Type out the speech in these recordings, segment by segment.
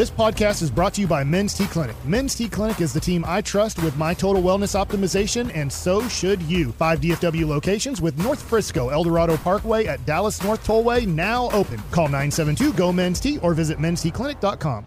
This podcast is brought to you by Men's T Clinic. Men's T Clinic is the team I trust with my total wellness optimization, and so should you. Five DFW locations with North Frisco, Eldorado Parkway at Dallas North Tollway now open. Call 972 GO Men's T or visit mensteclinic.com.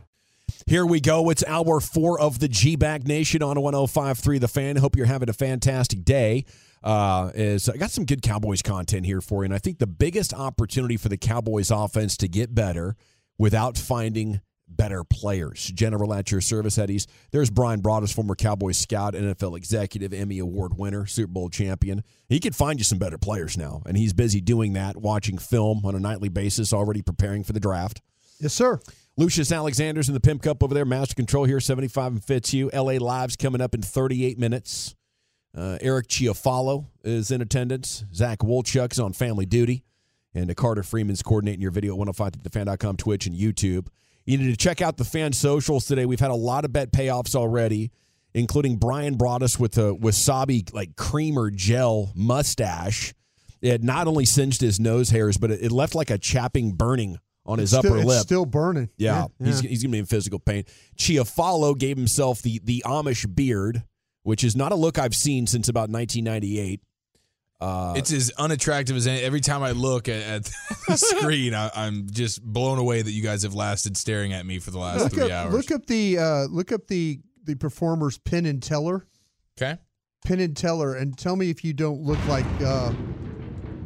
Here we go. It's hour four of the G Bag Nation on 1053 The Fan. Hope you're having a fantastic day. Uh, is I got some good Cowboys content here for you, and I think the biggest opportunity for the Cowboys offense to get better without finding better players. General at your service, Eddies. There's Bryan Broaddus, former Cowboys scout, NFL executive, Emmy Award winner, Super Bowl champion. He could find you some better players now, and he's busy doing that, watching film on a nightly basis, already preparing for the draft. Yes, sir. Lucius Alexander's in the Pimp Cup over there. Master Control here, 75 and Fitzhugh. LA Live's coming up in 38 minutes. Uh, Eric Chiafalo is in attendance. Zach Wolchuk's on family duty. And uh, Carter Freeman's coordinating your video at 105thefan.com, Twitch, and YouTube. You need to check out the fan socials today. We've had a lot of bet payoffs already, including Bryan Broaddus with a wasabi like creamer gel mustache. It not only singed his nose hairs, but it, it left like a chapping burning on his Still- upper it's lip. still burning. Yeah, Yeah, he's he's gonna be in physical pain. Chiafalo gave himself the the Amish beard, which is not a look I've seen since about 1998. Uh, It's as unattractive as any. Every time I look at, at the screen, I, I'm just blown away that you guys have lasted staring at me for the last Look three up, hours. look up the uh, look up the the performers Penn and Teller. Okay. Penn and Teller, and tell me if you don't look like. Uh,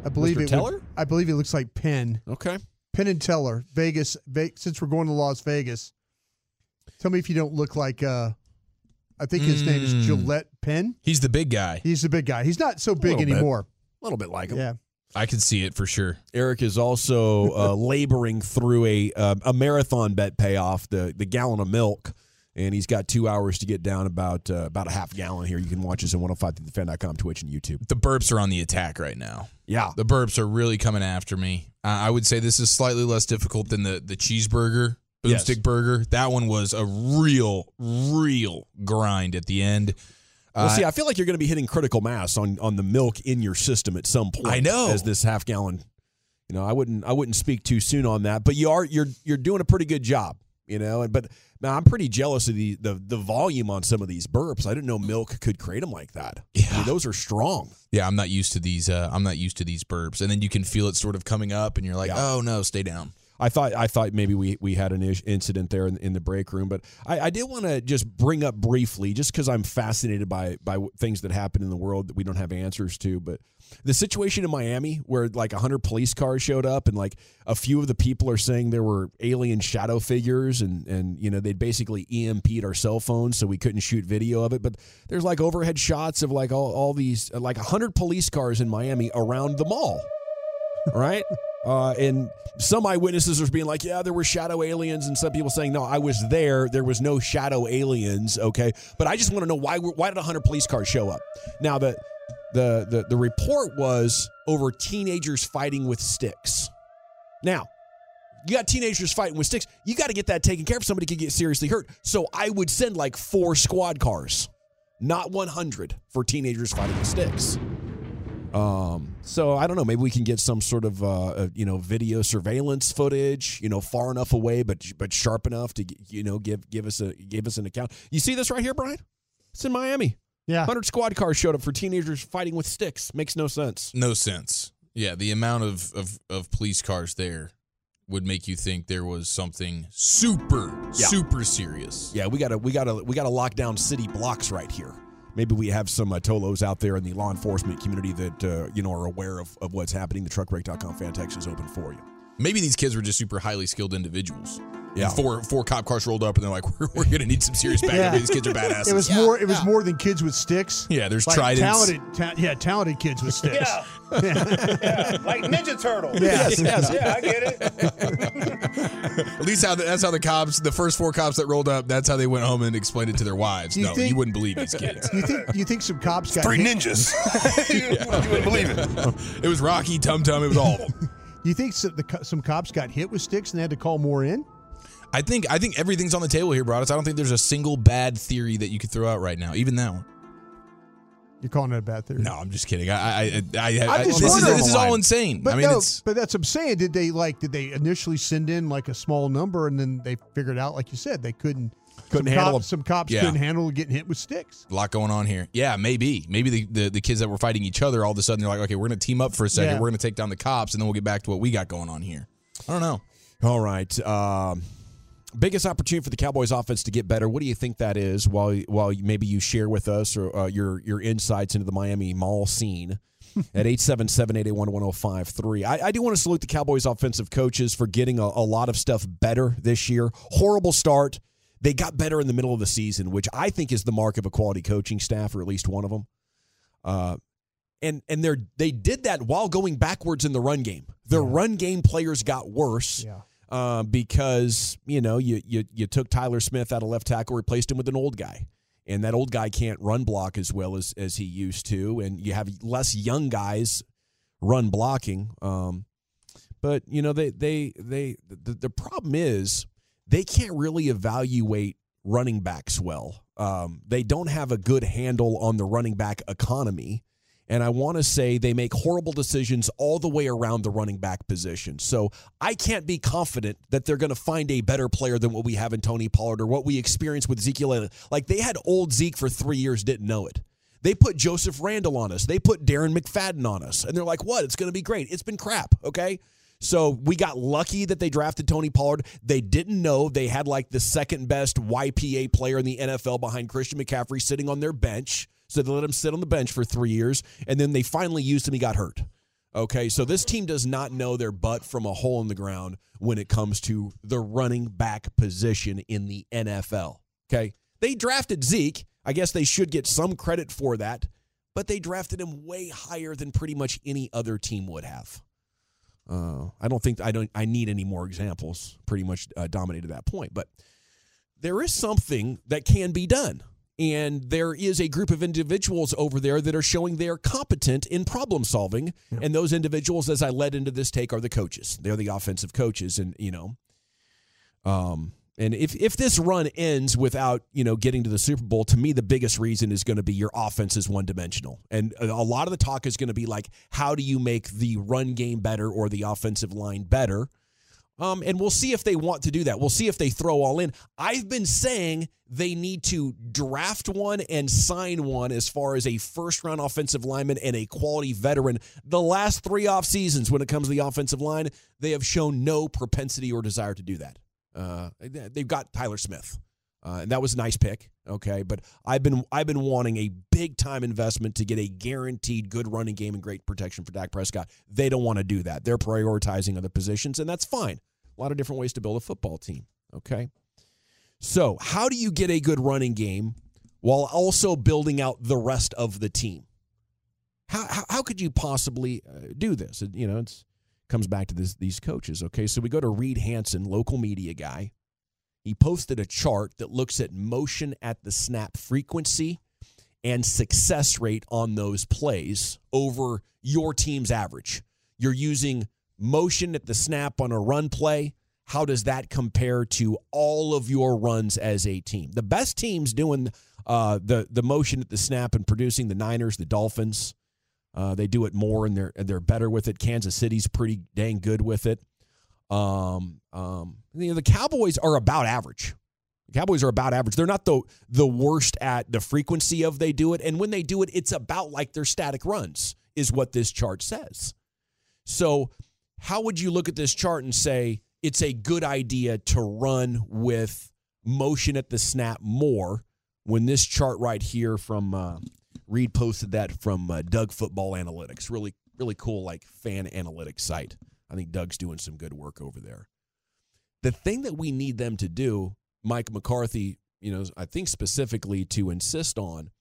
I believe Mr. it. would- Teller? I believe it looks like Penn. Okay. Penn and Teller, Vegas. Ve- since we're going to Las Vegas, tell me if you don't look like. Uh, I think his name is Mm. Jillette Penn. He's the big guy. He's the big guy. He's not so big little bit. anymore. a little bit like him. Yeah. I can see it for sure. Eric is also uh, laboring through a uh, a marathon bet payoff, the the gallon of milk, and he's got two hours to get down about uh, about a half gallon here. You can watch us on 105thefan.com, Twitch, and YouTube. The burps are on the attack right now. Yeah. The burps are really coming after me. I would say this is slightly less difficult than the the cheeseburger, Yes. burger. That one was a real, real grind at the end. Well, Uh, see, I feel like you're going to be hitting critical mass on on the milk in your system at some point. I know. as this half gallon. You know, I wouldn't I wouldn't speak too soon on that, but you are you're you're doing a pretty good job. You know, but man, I'm pretty jealous of the, the the volume on some of these burps. I didn't know milk could create them like that. Yeah, I mean, those are strong. yeah, I'm not used to these. Uh, I'm not used to these burps, and then you can feel it sort of coming up, and you're like, Yeah. oh no, stay down. I thought I thought maybe we we had an incident there in, in the break room, but I, I did want to just bring up briefly, just because I'm fascinated by by things that happen in the world that we don't have answers to. But the situation in Miami, where like hundred police cars showed up, and like a few of the people are saying there were alien shadow figures, and and you know they'd basically EMP'd our cell phones, so we couldn't shoot video of it. But there's like overhead shots of like all all these like hundred police cars in Miami around the mall right? Uh, and some eyewitnesses are being like, yeah, there were shadow aliens, and some people saying, no, I was there. There was no shadow aliens. Okay, but I just want to know why why did hundred police cars show up? Now the the the the report was over teenagers fighting with sticks. Now. You got teenagers fighting with sticks. You got to get that taken care of. Somebody could get seriously hurt. So I would send like four squad cars, not 100 for teenagers fighting with sticks. Um, so I don't know. Maybe we can get some sort of uh, uh, you know video surveillance footage. You know, far enough away, but but sharp enough to you know give give us a give us an account. You see this right here, Brian? It's in Miami. Yeah. hundred squad cars showed up for teenagers fighting with sticks. Makes no sense. No sense. Yeah, the amount of, of, of police cars there would make you think there was something super, Yeah. super serious. Yeah, we gotta we gotta we gotta lock down city blocks right here. Maybe we have some uh, tolos out there in the law enforcement community that uh, you know are aware of, of what's happening. The truckbreak.com fan text is open for you. Maybe these kids were just super highly skilled individuals. Yeah. Four four cop cars rolled up and they're like, we're, we're going to need some serious backup. Yeah. These kids are badasses. It was more. It was more than kids with sticks. Yeah, there's like tridents. talented. Ta- yeah, talented kids with sticks. yeah, like Ninja Turtle. Yes, yes. Yeah, I get it. At least how the, that's how the cops, the first four cops that rolled up, that's how they went home and explained it to their wives. You no, think- you wouldn't believe these kids. You think? You think some cops got Three hit? ninjas. you wouldn't believe it. It was Rocky, Tum Tum, it was all of them. You think some, the, some cops got hit with sticks and they had to call more in? I think I think everything's on the table here, Broaddus. I don't think there's a single bad theory that you could throw out right now, even that one. You're calling it a bad theory. No, I'm just kidding. I, I, I, I, I'm just this, is, this is all insane. But I mean, no, it's but that's what I'm saying. Did they like? Did they initially send in like a small number, and then they figured out, like you said, they couldn't Couldn't some handle cops, them. Some cops Yeah. couldn't handle getting hit with sticks. a lot going on here. Yeah, maybe. Maybe the, the, the kids that were fighting each other, all of a sudden they're like, okay, we're going to team up for a second. Yeah. We're going to take down the cops, and then we'll get back to what we got going on here. I don't know. All right. Um, biggest opportunity for the Cowboys offense to get better. What do you think that is? While while maybe you share with us or uh, your your insights into the Miami Mall scene at 877-881-1053. I, I do want to salute the Cowboys offensive coaches for getting a, a lot of stuff better this year. Horrible start. They got better in the middle of the season, which I think is the mark of a quality coaching staff, or at least one of them. Uh, and and they're they did that while going backwards in the run game. Their run game players got worse Yeah. Uh, because you know you, you you took Tyler Smith out of left tackle, replaced him with an old guy, and that old guy can't run block as well as as he used to, and you have less young guys run blocking. Um, but you know they they they the, the problem is they can't really evaluate running backs well. Um, they don't have a good handle on the running back economy. And I want to say they make horrible decisions all the way around the running back position. So I can't be confident that they're going to find a better player than what we have in Tony Pollard or what we experienced with Zeke. Elliott. Like they had old Zeke for three years, didn't know it. They put Joseph Randle on us. They put Darren McFadden on us. And they're like, what? It's going to be great. It's been crap. Okay. So we got lucky that they drafted Tony Pollard. They didn't know they had like the second best YPA player in the NFL behind Christian McCaffrey sitting on their bench. So they let him sit on the bench for three years. And then they finally used him. He got hurt. Okay. So this team does not know their butt from a hole in the ground when it comes to the running back position in the NFL. Okay. They drafted Zeke. I guess they should get some credit for that, but they drafted him way higher than pretty much any other team would have. Uh, I don't think I don't I need any more examples. Pretty much uh, dominated that point, but there is something that can be done, and there is a group of individuals over there that are showing they are competent in problem solving. And those individuals, as I led into this take, are the coaches. They're the offensive coaches, and you know, um, and if if this run ends without you know getting to the Super Bowl, to me the biggest reason is going to be your offense is one dimensional, and a lot of the talk is going to be like, how do you make the run game better or the offensive line better? Um, and we'll see if they want to do that. We'll see if they throw all in. I've been saying they need to draft one and sign one as far as a first round offensive lineman and a quality veteran. The last three off seasons, when it comes to the offensive line, they have shown no propensity or desire to do that. Uh, they've got Tyler Smith, uh, and that was a nice pick. Okay, but I've been I've been wanting a big time investment to get a guaranteed good running game and great protection for Dak Prescott. They don't want to do that. They're prioritizing other positions, and that's fine. A lot of different ways to build a football team. Okay, so how do you get a good running game while also building out the rest of the team? How how, how could you possibly uh, do this? It- you know, it's comes back to this, these coaches. Okay, so we go to Reed Hansen, local media guy. He posted a chart that looks at motion at the snap frequency and success rate on those plays over your team's average. You're using motion at the snap on a run play. How does that compare to all of your runs as a team? The best teams doing uh, the the motion at the snap and producing the Niners, the Dolphins, uh, they do it more and they're they're better with it. Kansas City's pretty dang good with it. Um, um, you know, the Cowboys are about average. The Cowboys are about average. They're not the the worst at the frequency of they do it, and when they do it, it's about like their static runs, is what this chart says. So, how would you look at this chart and say it's a good idea to run with motion at the snap more when this chart right here from uh, Reed posted that from uh, Doug Football Analytics. Really, really cool, like fan analytics site. I think Doug's doing some good work over there. The thing that we need them to do, Mike McCarthy, you know, I think specifically to insist on,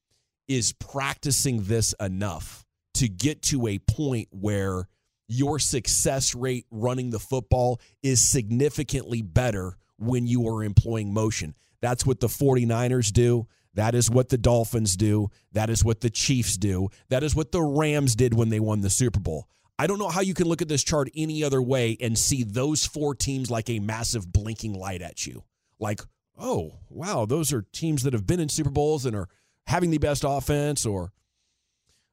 is practicing this enough to get to a point where your success rate running the football is significantly better when you are employing motion. That's what the 49ers do. That is what the Dolphins do. That is what the Chiefs do. That is what the Rams did when they won the Super Bowl. I don't know how you can look at this chart any other way and see those four teams like a massive blinking light at you. Like, oh, wow, those are teams that have been in Super Bowls and are having the best offense or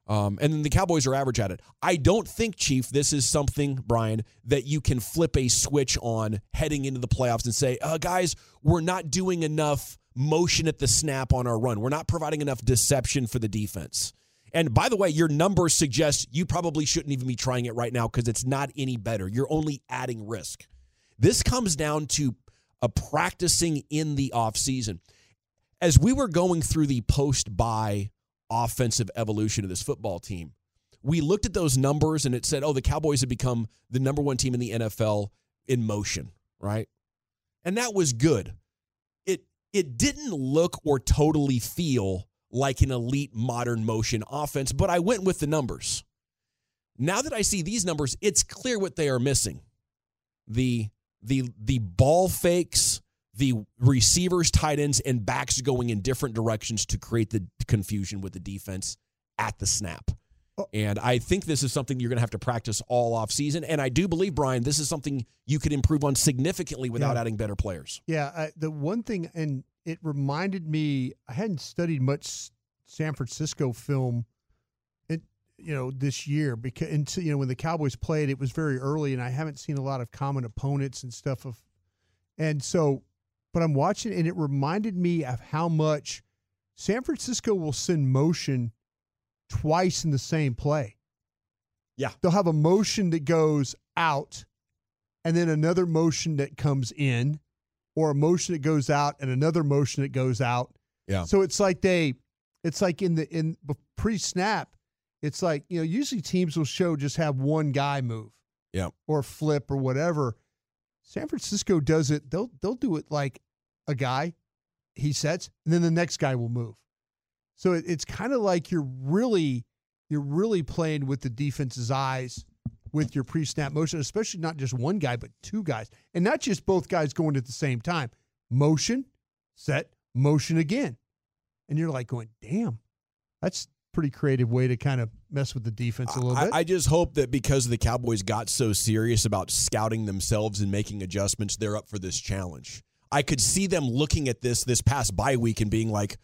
Um, and then the Cowboys are average at it. I don't think, Chief, this is something, Brian, that you can flip a switch on heading into the playoffs and say, uh, guys, we're not doing enough motion at the snap on our run. We're not providing enough deception for the defense. And by the way, your numbers suggest you probably shouldn't even be trying it right now because it's not any better. You're only adding risk. This comes down to a practicing in the offseason. As we were going through the post bye offensive evolution of this football team, we looked at those numbers and it said, oh, the Cowboys have become the number one team in the NFL in motion, right? And that was good. It it didn't look or totally feel like an elite modern motion offense, but I went with the numbers. Now that I see these numbers, it's clear what they are missing. The the the ball fakes, the receivers, tight ends, and backs going in different directions to create the confusion with the defense at the snap. Oh. And I think this is something you're going to have to practice all off season. And I do believe, Brian, this is something you could improve on significantly without Yeah. adding better players. Yeah, I, the one thing, and it reminded me, I hadn't studied much San Francisco film, it you know this year because until you know when the Cowboys played, it was very early, and I haven't seen a lot of common opponents and stuff of, and so, but I'm watching, and it reminded me of how much San Francisco will send motion twice in the same play. Yeah. they'll have a motion that goes out, and then another motion that comes in or a motion that goes out and another motion that goes out. Yeah. So it's like they, it's like in the in pre snap, it's like you know usually teams will show just have one guy move. Yeah. Or flip or whatever. San Francisco does it. They'll they'll do it like a guy, he sets, and then the next guy will move. So it, it's kind of like you're really you're really playing with the defense's eyes with your pre-snap motion, especially not just one guy, but two guys, and not just both guys going at the same time. Motion, set, motion again, and you're like going, "Damn, that's pretty creative way to kind of mess with the defense a little I, bit." I just hope that because the Cowboys got so serious about scouting themselves and making adjustments, they're up for this challenge. I could see them looking at this this past bye week and being like,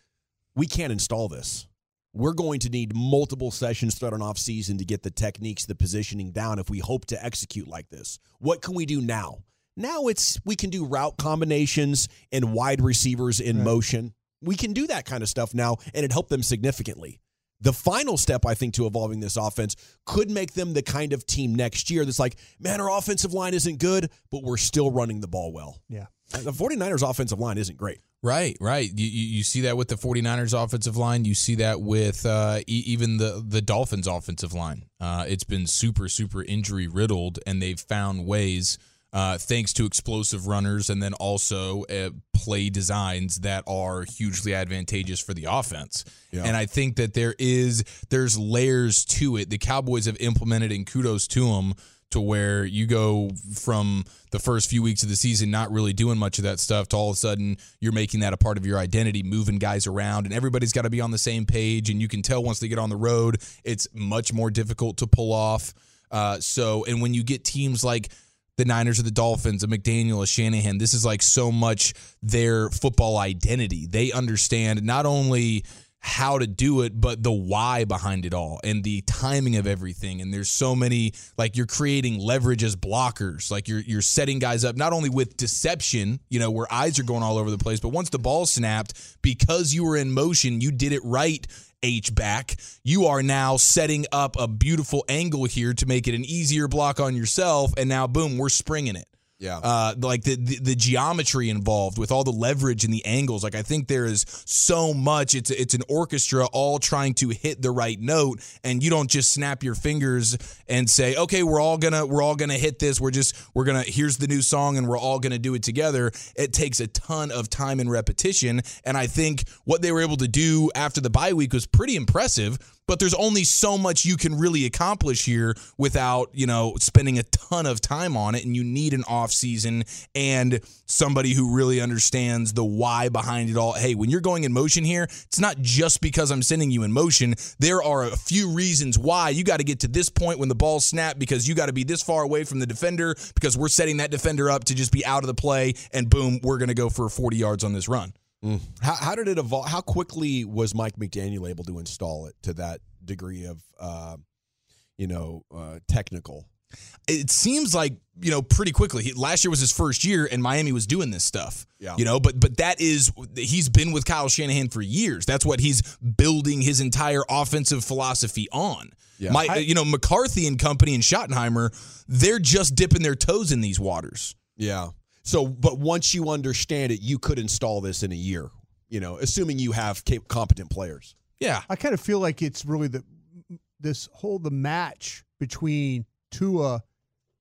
"We can't install this. We're going to need multiple sessions throughout an off season to get the techniques, the positioning down if we hope to execute like this. What can we do now? Now it's we can do route combinations and wide receivers in Right. motion. We can do that kind of stuff now, and it helped them significantly. The final step, I think, to evolving this offense could make them the kind of team next year that's like, man, our offensive line isn't good, but we're still running the ball well. Yeah. The 49ers offensive line isn't great. Right, right. You, you you see that with the 49ers offensive line. You see that with uh, e- even the, the Dolphins offensive line. Uh, it's been super, super injury riddled, and they've found ways, uh, thanks to explosive runners and then also uh, play designs that are hugely advantageous for the offense. Yeah. And I think that there is there's layers to it. The Cowboys have implemented, and kudos to them, to where you go from the first few weeks of the season not really doing much of that stuff to all of a sudden you're making that a part of your identity, moving guys around, and everybody's got to be on the same page. And you can tell once they get on the road, it's much more difficult to pull off. Uh, so, and when you get teams like the Niners or the Dolphins, a McDaniel, a Shanahan, this is like so much their football identity. They understand not only how to do it, but the why behind it all and the timing of everything. And there's so many like you're creating leverage as blockers. Like you're you're setting guys up not only with deception, you know, where eyes are going all over the place, but once the ball snapped, because you were in motion, you did it right. H back, you are now setting up a beautiful angle here to make it an easier block on yourself, and now boom, we're springing it Yeah. uh, like the, the the geometry involved with all the leverage and the angles. Like I think there is so much. It's it's an orchestra all trying to hit the right note, and you don't just snap your fingers and say, okay, we're all gonna we're all gonna hit this. We're just we're gonna here's the new song, and we're all gonna do it together. It takes a ton of time and repetition, and I think what they were able to do after the bye week was pretty impressive but there's only so much you can really accomplish here without you know spending a ton of time on it and you need an off season and somebody who really understands the why behind it all. Hey when you're going in motion here it's not just because i'm sending you in motion. There are a few reasons why. You got to get to this point when the ball snapped because you got to be this far away from the defender because we're setting that defender up to just be out of the play and boom we're going to go for 40 yards on this run How, how did it evolve? How quickly was Mike McDaniel able to install it to that degree of, uh, you know, uh, technical. it seems like you know pretty quickly. He, last year was his first year, and Miami was doing this stuff. Yeah. you know, but but that is he's been with Kyle Shanahan for years. That's what he's building his entire offensive philosophy on. Yeah. My, you know, McCarthy and company and Schottenheimer, they're just dipping their toes in these waters. Yeah. So, but once you understand it, you could install this in a year. You know, assuming you have cap- competent players. Yeah, I kind of feel like it's really the this whole the match between Tua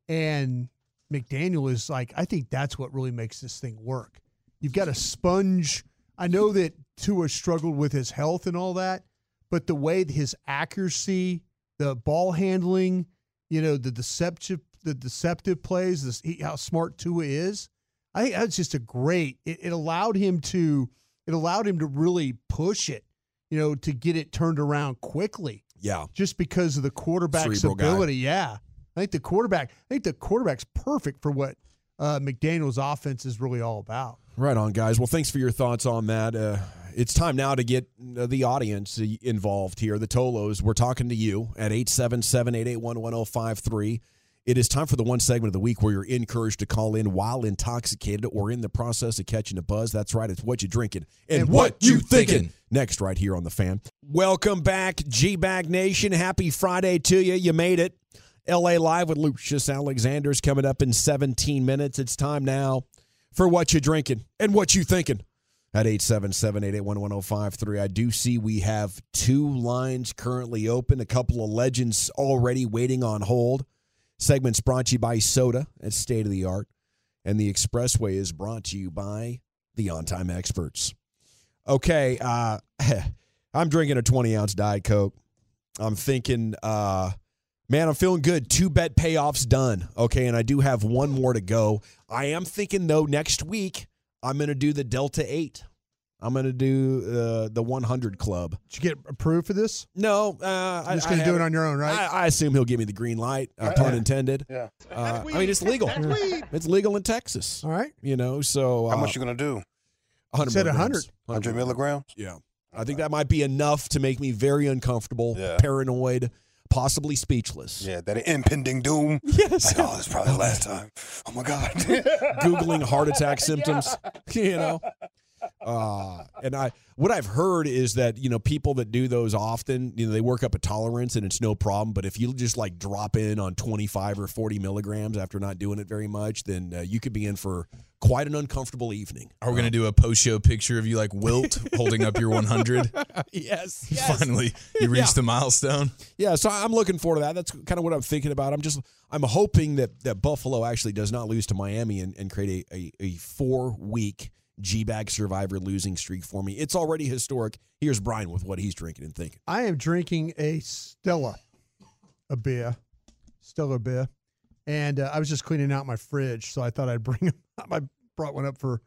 and McDaniel is like I think that's what really makes this thing work. You've got a sponge. I know that Tua struggled with his health and all that, but the way his accuracy, the ball handling, you know, the deceptive the deceptive plays, this, he, how smart Tua is. I think that's just a great. It, it allowed him to. It allowed him to really push it, you know, to get it turned around quickly, Yeah. just because of the quarterback's Cerebral guy. ability. Yeah, I think the quarterback. I think the quarterback's perfect for what uh, McDaniel's offense is really all about. Right on, guys. Well, thanks for your thoughts on that. Uh, it's time now to get uh, the audience involved here. The Tolos, we're talking to you at 877 881 1053. It is time for the one segment of the week where you're encouraged to call in while intoxicated or in the process of catching a buzz. That's right. It's what you're drinking and, And what what you thinking. thinking. Next, right here on the fan. Welcome back, G Bag Nation. Happy Friday to you. You made it. LA Live with Lucius Alexander's coming up in 17 minutes. It's time now for what you're drinking and what you thinking at 877-881-1053. I do see we have two lines currently open, a couple of legends already waiting on hold. Segments brought to you by Soda at State of the Art. And the Expressway is brought to you by the On Time Experts. Okay, uh, I'm drinking a 20 ounce Diet Coke. I'm thinking, uh, man, I'm feeling good. Two bet payoffs done. Okay, and I do have one more to go. I am thinking, though, next week, I'm going to do the Delta 8. I'm going to do uh, the 100 Club. Did you get approved for this? No, uh, You're I, just going to do it on your own, right? I, I assume he'll give me the green light, uh, pun intended. Yeah. Uh, I mean, it's legal. It's legal in Texas. all right. You know, so uh, How much you gonna do? 100 Said milligrams. 100 milligrams? Yeah. I think that might be enough to make me very uncomfortable, Yeah. paranoid, possibly speechless. Yeah, that impending doom. Yes. Like, oh, this is probably the last time. Oh my God. Googling heart attack symptoms, you know. Uh, and I, what I've heard is that you know people that do those often, you know, they work up a tolerance and it's no problem. But if you just like drop in on twenty five or forty milligrams after not doing it very much, then uh, you could be in for quite an uncomfortable evening. are we gonna do a post show picture of you like Wilt holding up your 100? yes, Finally, you reached Yeah. the milestone. Yeah, so I'm looking forward to that. That's kind of what I'm thinking about. I'm just I'm hoping that that Buffalo actually does not lose to Miami and, and create a, a, a four week G bag survivor losing streak for me. It's already historic. Here's Brian with what he's drinking and thinking. I am drinking a Stella, a beer, Stella beer, and uh, I was just cleaning out my fridge, so I thought I'd bring. I brought one up for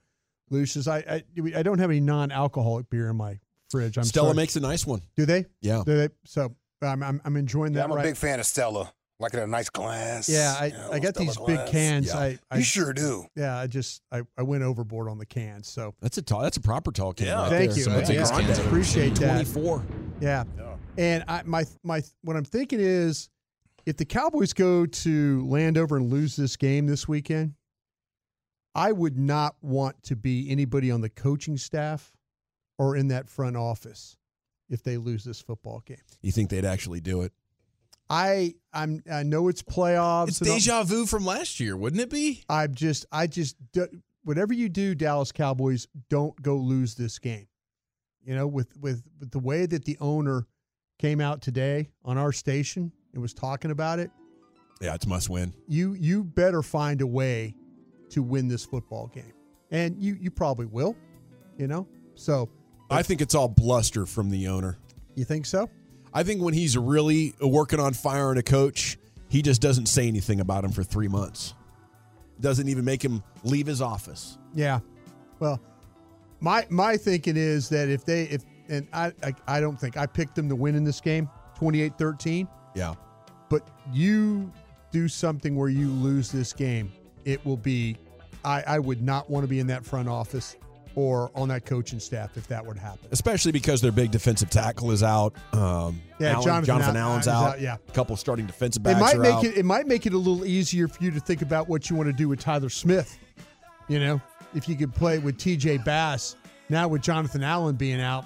Lucius. I I, I don't have any non-alcoholic beer in my fridge. I'm Stella sorry. makes a nice one. Do they? Yeah. Do they? So I'm I'm, I'm enjoying Yeah, that. I'm a right. big fan of Stella. Like in a nice glass. yeah, I, You know, I got Stella these big cans. Yeah. I, I You sure do. yeah, I just I, I went overboard on the cans. So That's a tall. That's a proper tall can. Yeah. right thank there. you. Some of I, the I cans I've ever appreciate that. Twenty four. Yeah. Yeah. And I my my what I'm thinking is if the Cowboys go to Landover and lose this game this weekend, I would not want to be anybody on the coaching staff or in that front office if they lose this football game. You think they'd actually do it? I I'm I know it's playoffs. It's deja vu from last year, wouldn't it be? I'm just I just whatever you do, Dallas Cowboys, don't go lose this game. You know, with with with the way that the owner came out today on our station and was talking about it, Yeah, it's must win. you you better find a way to win this football game, and you you probably will. You know, so I think it's all bluster from the owner. you think so? I think when he's really working on firing a coach, he just doesn't say anything about him for three months. Doesn't even make him leave his office. Yeah. Well, my my thinking is that if they if and I I, I don't think I picked them to win in this game, 28-13. Yeah. but you do something where you lose this game, it will be. I, I would not want to be in that front office or on that coaching staff if that would happen. especially because their big defensive tackle is out. Um, Yeah, Allen- Jonathan Jonathan Al- Allen's out. out, yeah. a couple starting defensive It might make out. it it might make it a little easier for you to think about what you want to do with Tyler Smith. You know, if you could play with TJ Bass now with Jonathan Allen being out,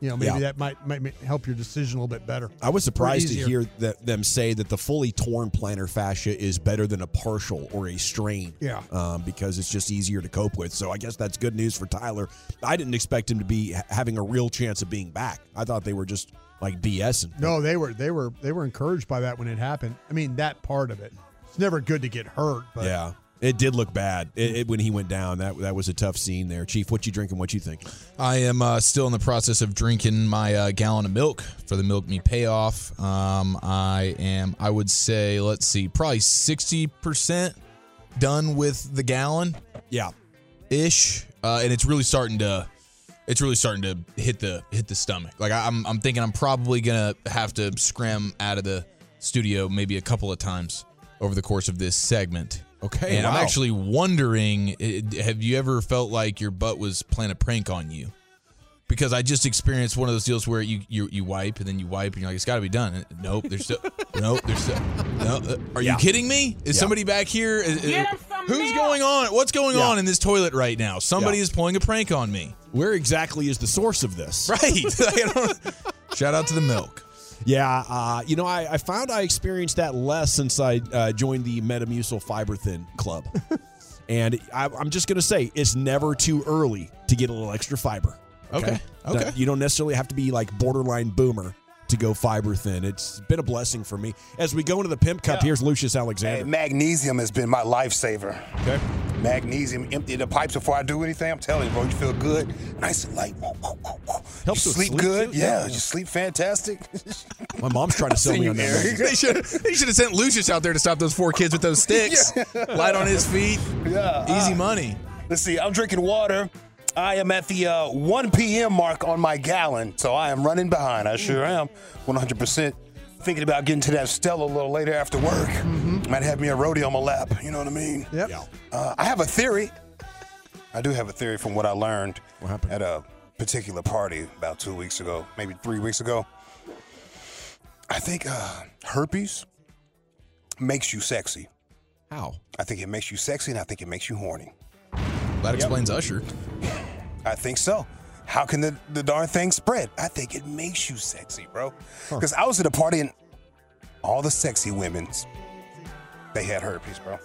you know, maybe Yeah. that might might help your decision a little bit better. I was surprised to hear that them say that the fully torn plantar fascia is better than a partial or a strain. Yeah. um, because it's just easier to cope with. So I guess that's good news for Tyler. I didn't expect him to be having a real chance of being back. I thought they were just like BSing. No, they were they were they were encouraged by that when it happened. I mean, that part of it. It's never good to get hurt, but yeah, it did look bad it, it- when he went down. That that was a tough scene there. Chief, what you drinking? What you think? I am uh, still in the process of drinking my uh, gallon of milk for the Milk Me payoff. Um, I am, I would say, let's see, probably 60% done with the gallon Yeah, ish. Uh, and it's really starting to. It's really starting to hit the hit the stomach. Like I- I'm, I'm thinking I'm probably gonna have to scram out of the studio maybe a couple of times over the course of this segment. Okay, and I'm actually wondering, have you ever felt like your butt was playing a prank on you? Because I just experienced one of those deals where you you, you wipe and then you wipe and you're like, it's got to be done. And nope, there's still nope, there's still no. uh, Are Yeah. you kidding me? Is Yeah. somebody back here? Is- is- who's going on? What's going Yeah. on in this toilet right now? Somebody Yeah. is pulling a prank on me. where exactly is the source of this? Right. Shout out to the milk. Yeah, uh, you know, I, I found I experienced that less since I uh, joined the Metamucil Fiber Thin Club. and I, I'm just going to say, it's never too early to get a little extra fiber. Okay, okay. That- You don't necessarily have to be like borderline boomer to go fiber thin. It's been a blessing for me. As we go into the Pimp Cup, here's Lucius Hey, Alexander. magnesium has been my lifesaver. Okay. Magnesium, empty the pipes before I do anything. I'm telling you, bro, you feel good, nice and light. Whoa, whoa, whoa, whoa. Helps you sleep, sleep, good. Yeah, Yeah. you sleep fantastic. My mom's trying to sell me on that. They should they should have sent Lucius out there to stop those four kids with those sticks. Light on his feet. yeah. Easy uh, money. Let's see. I'm drinking water. I am at the uh, 1 p.m. mark on my gallon, so I am running behind. I sure am, 100%. Thinking about getting to that Stella a little later after work. Might have me a rodeo on my lap. You know what I mean? Yep. Yeah. Uh, I have a theory. I do have a theory from what I learned What happened? at a particular party about two weeks ago, maybe three weeks ago. I think uh, herpes makes you sexy. How? I think it makes you sexy, and I think it makes you horny. That explains Usher. I think so. How can the, the darn thing spread? I think it makes you sexy, bro. Because I was at a party and all the sexy women's, they had herpes, bro.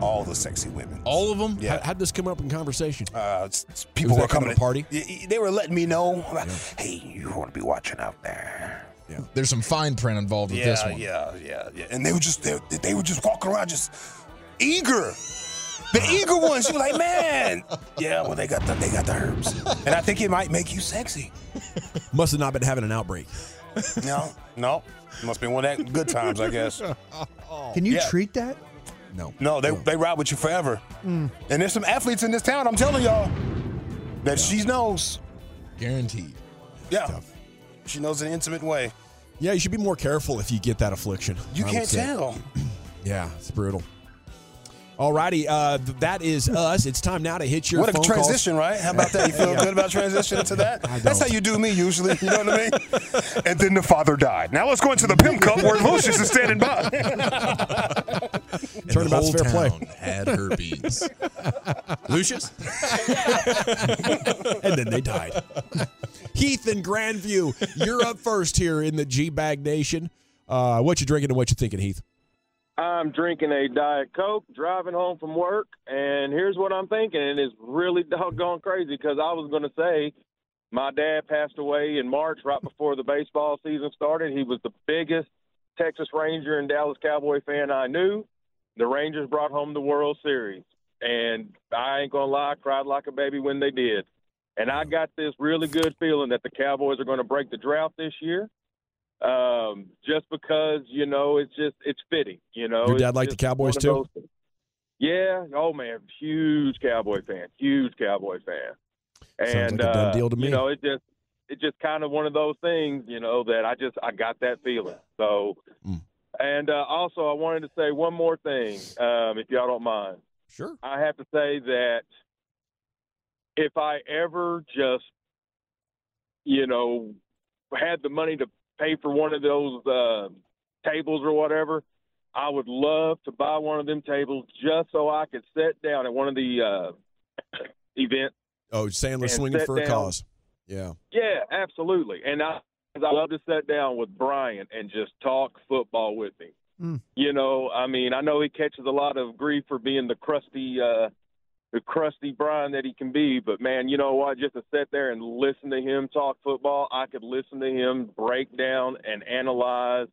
All the sexy women. All of them. Yeah. How, how'd this come up in conversation? Uh, people were coming to party? They were letting me know. about, Hey, you want to be watching out there. Yeah. There's some fine print involved with Yeah, this one. yeah, yeah, yeah. And they were just they, they were just walking around just eager. The eager ones. You were like, man. Yeah, well they got the they got the herbs. And I think it might make you sexy. Must have not been having an outbreak. No, no. Must be one of that good times, I guess. Can you Yeah. treat that? No. No, they they ride with you forever. And there's some athletes in this town, I'm telling y'all, that she knows. Guaranteed. Yeah. She knows in an intimate way. Yeah, you should be more careful if you get that affliction. You I can't say. tell. Yeah, it's brutal. Alrighty, uh, th- that is us. It's time now to hit your What a phone calls. transition, right? How about that? You feel good about transition to that? That's how you do me usually. You know what I mean? and then the father died. Now let's go into the pimp cup where Lucius is standing by. And the Turnabout's whole fair play. town had herpes. Lucius? and then they died. Heath in Grandview, you're up first here in the G Bag Nation. Uh, what you drinking and what you thinking, Heath? I'm drinking a Diet Coke, driving home from work, and here's what I'm thinking, and it's really doggone crazy because I was going to say my dad passed away in March right before the baseball season started. He was the biggest Texas Ranger and Dallas Cowboy fan I knew. The Rangers brought home the World Series, and I ain't going to lie, I cried like a baby when they did. And I got this really good feeling that the Cowboys are going to break the drought this year um, just because you know it's just it's fitting. You know, Your dad liked the Cowboys, too? Yeah. Oh man, huge Cowboy fan. Huge Cowboy fan. Sounds And like a done uh, deal to me. you know, it just it's just kind of one of those things. You know that I just I got that feeling. So. Mm. And uh, also, I wanted to say one more thing, um, if y'all don't mind. Sure. I have to say that if I ever just, you know, had the money to pay for one of those uh, tables or whatever, I would love to buy one of them tables just so I could sit down at one of the uh, events. Oh, Sandler swinging sit for a cause. Yeah. Yeah, absolutely. And I, I love to sit down with Brian and just talk football with him. Mm. You know, I mean, I know he catches a lot of grief for being the crusty, uh, the crusty Brian that he can be, but man, you know what? Just to sit there and listen to him talk football, I could listen to him break down and analyze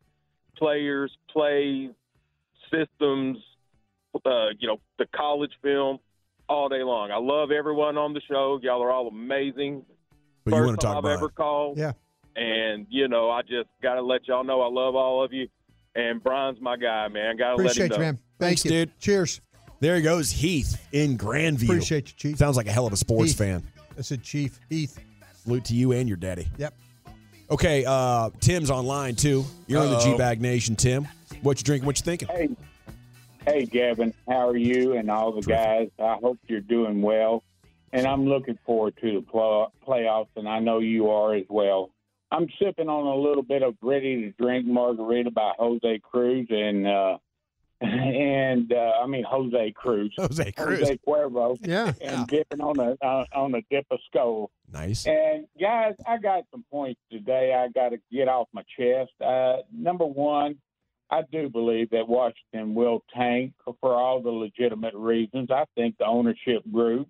players, plays, systems, uh, you know, the college film all day long. I love everyone on the show. Y'all are all amazing. But you First want to time talk I've about ever called. Yeah. And you know, I just got to let y'all know I love all of you. And Brian's my guy, man. Got to let him Appreciate know. you, man. Thank Thanks, you. dude. Cheers. There he goes, Heath in Grandview. Appreciate you, Chief. Sounds like a hell of a sports Heath. fan. I said Chief Heath. Salute to you and your daddy. Yep. Okay, uh, Tim's online too. You're on the Uh-oh. G Bag Nation, Tim. What you drinking? What you thinking? Hey, hey, Gavin, how are you and all the guys? I hope you're doing well, and I'm looking forward to the pl- playoffs, and I know you are as well. I'm sipping on a little bit of ready to drink margarita by Jose Cruz, and uh, and uh, I mean Jose Cruz, Jose Cruz. Jose Cuervo, Yeah. and dipping on a uh, on a dip of skull. Nice. And guys, I got some points today. I got to get off my chest. Uh, number one, I do believe that Washington will tank for all the legitimate reasons. I think the ownership group.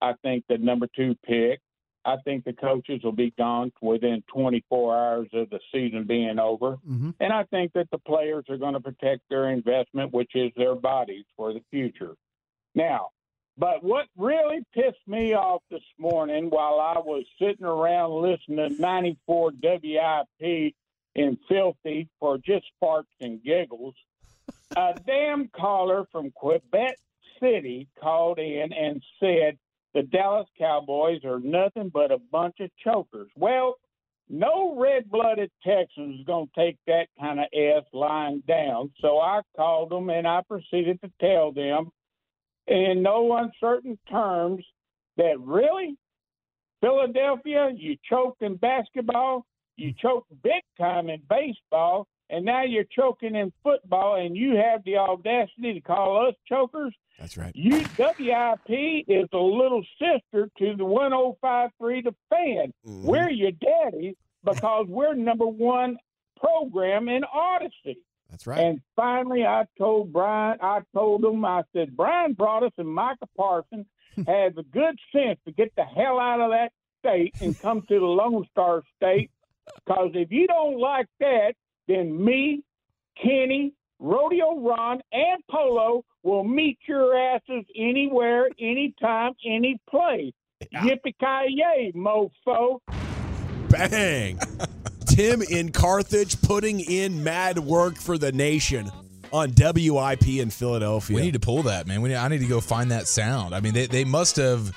I think the number two pick. I think the coaches will be gone within 24 hours of the season being over. Mm-hmm. And I think that the players are going to protect their investment, which is their bodies for the future. Now, but what really pissed me off this morning while I was sitting around listening to 94 WIP in Filthy for just farts and giggles, a damn caller from Quebec City called in and said the Dallas Cowboys are nothing but a bunch of chokers. Well, no red blooded Texan is going to take that kind of ass lying down. So I called them and I proceeded to tell them in no uncertain terms that really, Philadelphia, you choked in basketball, you hmm. choked big time in baseball, and now you're choking in football, and you have the audacity to call us chokers. That's right. You WIP is a little sister to the 1053 The Fan. Mhm. We're your daddy because we're number one program in Audacy. That's right. And finally, I told Brian, I told him, I said, Bryan Broaddus and Micah Parsons has the good sense to get the hell out of that state and come to the Lone Star State. Because if you don't like that, then me, Kenny, Rodeo Ron, and Polo will meet your asses anywhere, anytime, any place. Yippee ki yay, mofo! Bang. Tim in Carthage putting in mad work for the nation on WIP in Philadelphia. We need to pull that, man. We need, I need to go find that sound. I mean, they, they must have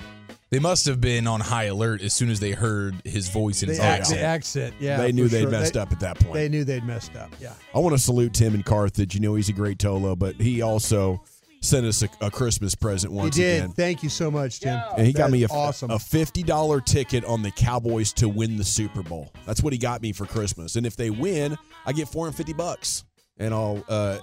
they must have been on high alert as soon as they heard his voice and his ac- accent. accent. Yeah. they knew they'd sure. messed They- up at that point. They knew they'd messed up. Yeah. I want to salute Tim in Carthage. You know he's a great Tolo, but he also sent us a, a Christmas present once He once did. again. Thank you so much, Tim. And he got me a, awesome. a fifty dollar ticket on the Cowboys to win the Super Bowl. That's what he got me for Christmas. And if they win, I get four hundred fifty bucks, and I'll uh,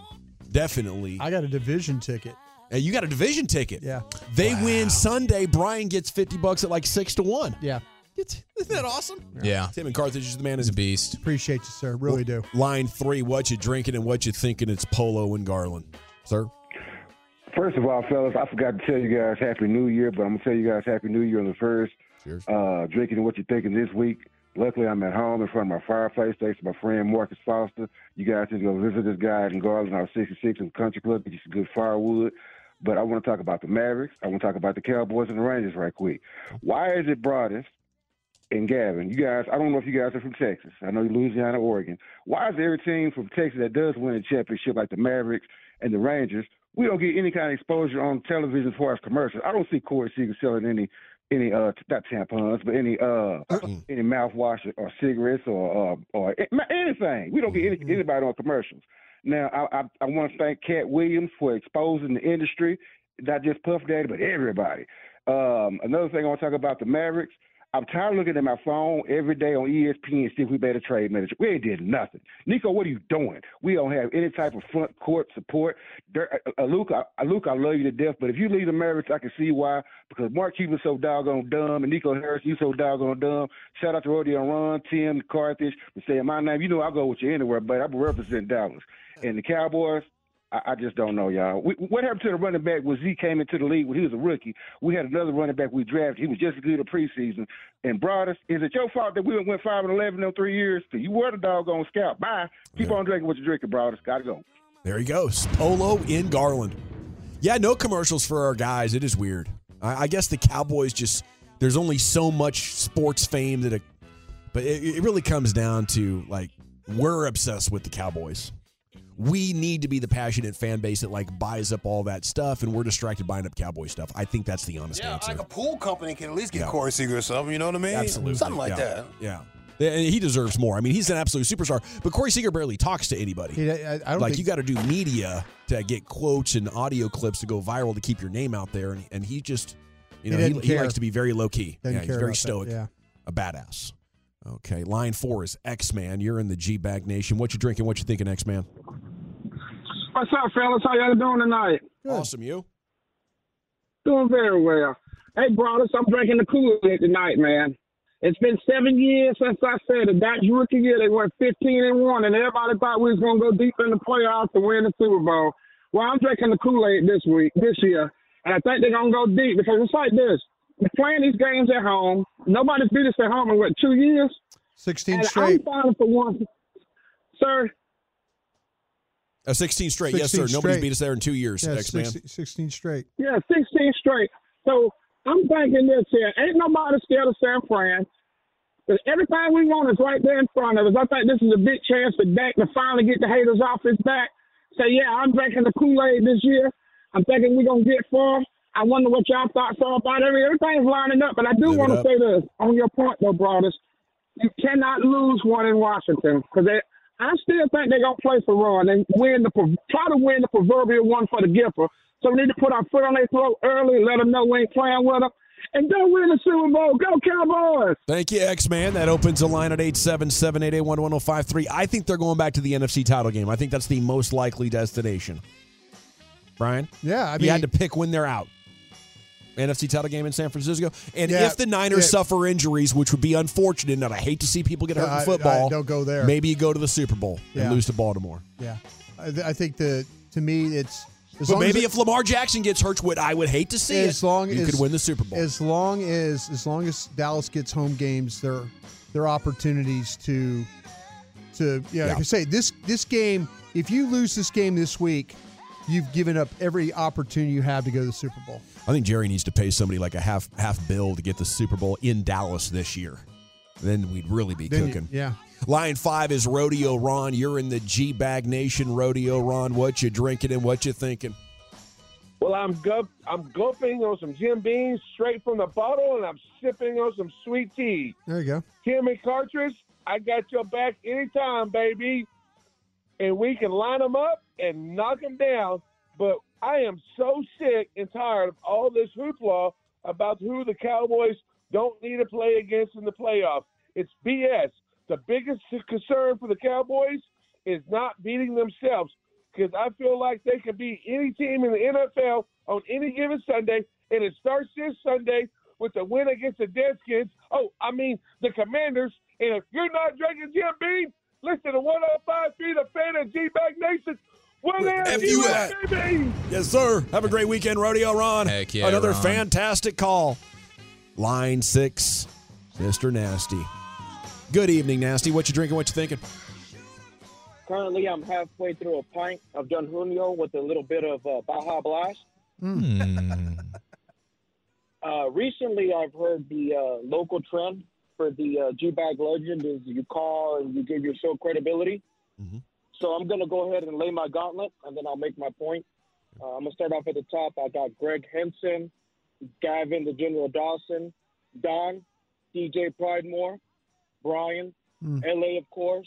definitely. I got a division ticket. Hey, you got a division ticket. Yeah. They win Sunday. Brian gets fifty bucks at like six to one. Yeah. It's, isn't that awesome? yeah, Tim and Carthage is the man. he's Is a beast. Appreciate you, sir. Really do. line three. What you drinking and what you thinking? It's Polo and Garland, sir. First of all, fellas, I forgot to tell you guys Happy New Year, but I'm gonna tell you guys Happy New Year on the first. Cheers. Uh, drinking and what you're thinking this week. Luckily, I'm at home in front of my fireplace thanks to my friend Marcus Foster. You guys need to go visit this guy in Garland, our 66 in Country Club, get you some good firewood. But I want to talk about the Mavericks. I want to talk about the Cowboys and the Rangers right quick. Why is it Broaddus and Gavin? You guys, I don't know if you guys are from Texas. I know you're Louisiana, Oregon. Why is every team from Texas that does win a championship like the Mavericks and the Rangers, we don't get any kind of exposure on television as far as commercials? I don't see Corey Seager selling any any uh not tampons, but any uh any mouthwash or, or cigarettes or uh, or anything. We don't get any, anybody on commercials. Now I I, I want to thank Katt Williams for exposing the industry, not just Puff Daddy, but everybody. Um, another thing I want to talk about the Mavericks. I'm tired of looking at my phone every day on ESPN and see if we made a trade manager. We ain't did nothing. Nico, what are you doing? We don't have any type of front court support. Uh, uh, Luke, I, uh, Luke, I love you to death, but if you leave the Mavericks, I can see why. Because Mark Cuban's so doggone dumb, and Nico Harris, you so doggone dumb. Shout out to Rodeo Ron, Tim, Carthage, for saying my name. You know I'll go with you anywhere, but I represent Dallas. And the Cowboys, I, I just don't know, y'all. We, what happened to the running back when Z came into the league when he was a rookie? We had another running back we drafted. He was just as good a preseason. And Broaddus, is it your fault that we went five and eleven in three years? Cause you were the doggone scout. Bye. Keep on drinking what you're drinking, Broaddus. Gotta go. There he goes. Polo in Garland. Yeah, no commercials for our guys. It is weird. I, I guess the Cowboys just there's only so much sports fame that, it, but it, it really comes down to like we're obsessed with the Cowboys. We need to be the passionate fan base that like buys up all that stuff, and we're distracted buying up Cowboy stuff. I think that's the honest Yeah, answer. like a pool company can at least get Yeah. Corey Seager or something. You know what I mean? Absolutely, something like Yeah. that. Yeah. Yeah, and he deserves more. I mean, he's an absolute superstar. But Corey Seager barely talks to anybody. He- I, I don't like think, you got to do media to get quotes and audio clips to go viral to keep your name out there, and, and he just, you know, he, doesn't he likes to be very low key. Doesn't Yeah, he's very about that, stoic, yeah. a badass. Okay, line four is X Man. You're in the G Bag Nation. What you drinking? What you thinking, X Man? What's up, fellas? How y'all doing tonight? Awesome, you. Doing very well. Hey, brothers, I'm drinking the Kool-Aid tonight, man. It's been seven years since I said it. That rookie year, they went 15 and one, and everybody thought we was gonna go deep in the playoffs to win the Super Bowl. Well, I'm drinking the Kool-Aid this week, this year, and I think they're gonna go deep because it's like this: we're playing these games at home. Nobody's beat us at home in what two years? 16 and straight. I'm fighting for one, sir. Uh, 16 straight. yes, sir. 16 Nobody's beat us there in two years, Yeah, X Man. 16, 16 straight. Yeah, 16 straight. So I'm thinking this here. Ain't nobody scared of San Fran. But everything we want is right there in front of us. I think this is a big chance for Dak to finally get the haters off his back. Say, yeah, I'm drinking the Kool-Aid this year. I'm thinking we're going to get far. I wonder what y'all thoughts are about it. Everything's lining up. But I do Live want to say this on your point, though, brothers. You cannot lose one in Washington because I still think they're gonna play for Ron and win the try to win the proverbial one for the Gipper. So we need to put our foot on their throat early and let them know we ain't playing with them, and go win the Super Bowl. Go Cowboys! Thank you, X Man. That opens the line at 877 881 1053. I think they're going back to the NFC title game. I think that's the most likely destination. Brian? Yeah, I mean, you had to pick when they're out. NFC title game in San Francisco. And Yeah, if the Niners yeah. suffer injuries, which would be unfortunate, and I hate to see people get hurt I- I in football, don't go there. maybe you go to the Super Bowl Yeah. and lose to Baltimore. yeah. I, th- I think the to me it's But maybe as, if Lamar Jackson gets hurt, what I would hate to see as it, long you as could win the Super Bowl. As long as as long as Dallas gets home games, their their opportunities to to yeah, like Yeah. I say this this game. If you lose this game this week, you've given up every opportunity you have to go to the Super Bowl. I think Jerry needs to pay somebody like a half half bill to get the Super Bowl in Dallas this year. Then we'd really be Then you- cooking. yeah. Line five is Rodeo Ron. You're in the G Bag Nation, Rodeo Ron. What you drinking and what you thinking? Well, I'm gup- I'm gulping on some Jim Beams straight from the bottle, and I'm sipping on some sweet tea. There you go. Tim and Cartridge, I got your back anytime, baby. And we can line them up and knock them down. But I am so sick and tired of all this hoopla about who the Cowboys don't need to play against in the playoffs. It's BS. The biggest concern for the Cowboys is not beating themselves because I feel like they can beat any team in the NFL on any given Sunday, and it starts this Sunday with the win against the Deadskins. Oh, I mean the Commanders. And if you're not drinking Jim Beam, listen to 105 feet of fan and G Bag Nation. What F you you at? at, baby? Yes, sir. Have a great weekend, Rodeo Ron. Heck yeah, Another Ron. fantastic call. Line six, Mr. Nasty. Good evening, Nasty. What you drinking? What you thinking? Currently, I'm halfway through a pint of Don Julio with a little bit of uh, Baja Blast. Hmm. Uh, recently, I've heard the uh, local trend for the uh, G-Bag legend is you call and you give your show credibility. So I'm going to go ahead and lay my gauntlet, and then I'll make my point. Uh, I'm going to start off at the top. I got Greg Henson, Gavin the General Dawson, Don, DJ Pridemore, Brian, LA, of course,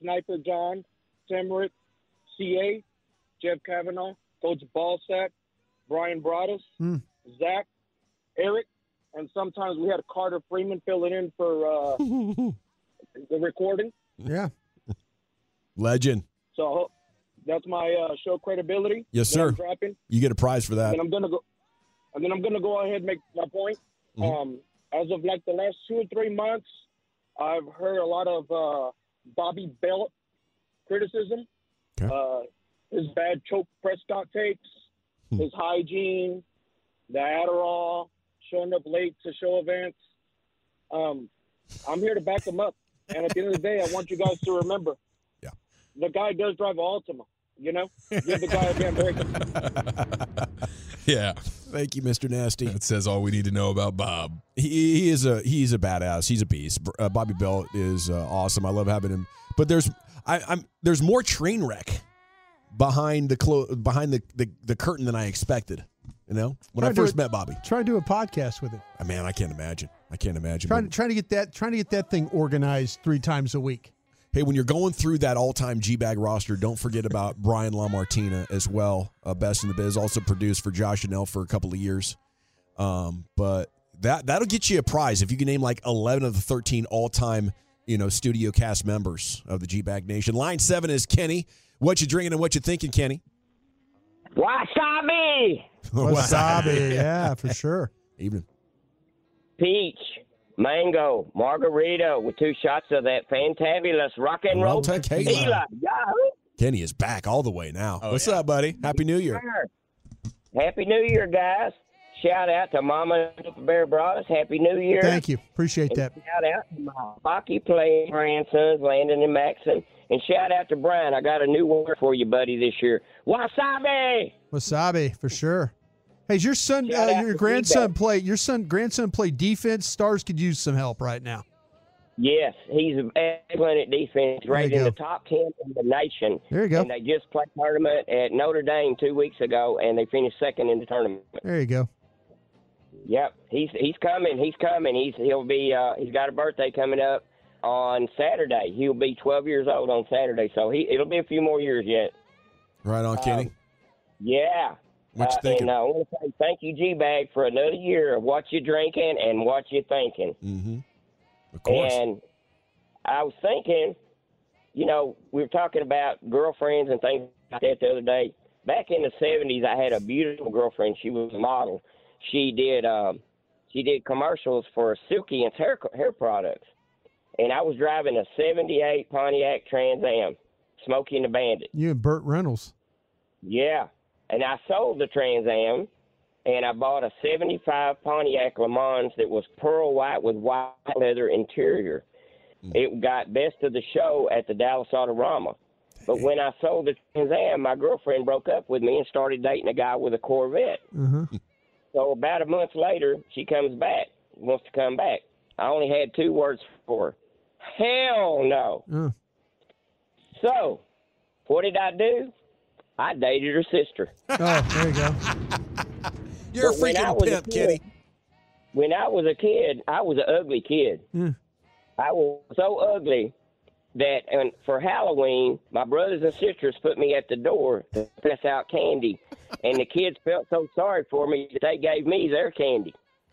Sniper John, Timrit, CA, Jeff Kavanaugh, Coach Ballsack, Bryan Broaddus, Hmm. Zach, Eric, and sometimes we had Carter Freeman filling in for uh, the recording. Yeah. Legend. So that's my uh, show credibility. Yes, sir. dropping. You get a prize for that. And I'm gonna go, and then I'm gonna go ahead and make my point. Mhm. Um, as of like the last two or three months, I've heard a lot of uh, Bobby Belt criticism. Uh, his bad choke Prescott takes, Hmm. his hygiene, the Adderall, showing up late to show events. Um, I'm here to back him up. And at the end of the day, I want you guys to remember, the guy does drive an Altima. You know, give the guy a damn break. Yeah. Thank you, Mr. Nasty. That says all we need to know about Bob. He, he is a he's a badass. He's a beast. Uh, Bobby Belt is uh, awesome. I love having him. But there's I, I'm there's more train wreck behind the clo- behind the, the the curtain than I expected. You know, when Try I first it- met Bobby, Try to do a podcast with him. Uh, man, I can't imagine. I can't imagine. Trying trying to get that trying to get that thing organized three times a week. Hey, when you're going through that all-time G-Bag roster, don't forget about Brian LaMartina as well. Uh, best in the biz, also produced for Josh and Elle for a couple of years. Um, but that that'll get you a prize if you can name like 11 of the 13 all-time, you know, studio cast members of the G-Bag Nation. Line seven is Kenny. What you drinking and what you thinking, Kenny? Wasabi, Wasabi, yeah, for sure. Evening. peach, mango, margarita with two shots of that fantabulous rock and roll Tequila. tequila. Kenny is back all the way now. Oh, What's up, buddy? Happy New Year. Happy New Year, guys. Shout out to Mama Bear Brothers. Happy New Year. Thank you. Appreciate And that. Shout out to my hockey playing grandsons, Landon and Maxon. And shout out to Brian. I got a new word for you, buddy, this year. Wasabi! Wasabi for sure. Hey, your son, uh, your grandson play? Your son, grandson play defense. Stars could use some help right now. Yes, he's excellent at defense. There Ranked you in the top 10 in the nation. There you go. And they just played tournament at Notre Dame two weeks ago, and they finished second in the tournament. There you go. Yep, he's he's coming. He's coming. He's he'll be uh, he's got a birthday coming up on Saturday. He'll be 12 years old on Saturday, so he it'll be a few more years yet. Right on, Kenny. Yeah. What you Uh, thinking? And I want to say thank you, G Bag, for another year of what you're drinking and what you're thinking. Mm-hmm. Of course. And I was thinking, you know, we were talking about girlfriends and things like that the other day. Back in the '70s, I had a beautiful girlfriend. She was a model. She did um, she did commercials for Silky and hair hair products, and I was driving a '78 Pontiac Trans Am, Smokey and the Bandit. You and Burt Reynolds. Yeah. And I sold the Trans Am and I bought a 75 Pontiac Le Mans that was pearl white with white leather interior. It got best of the show at the Dallas Autorama. But when I sold the Trans Am, my girlfriend broke up with me and started dating a guy with a Corvette. Uh-huh. So about a month later, she comes back, wants to come back. I only had two words for her. Hell no. Uh, So, what did I do? I dated her sister. oh, there you go. You're a But when I freaking was a pimp, kid- Kenny. When I was a kid, I was an ugly kid. Yeah. I was so ugly that and for Halloween, my brothers and sisters put me at the door to pass out candy. And the kids felt so sorry for me that they gave me their candy.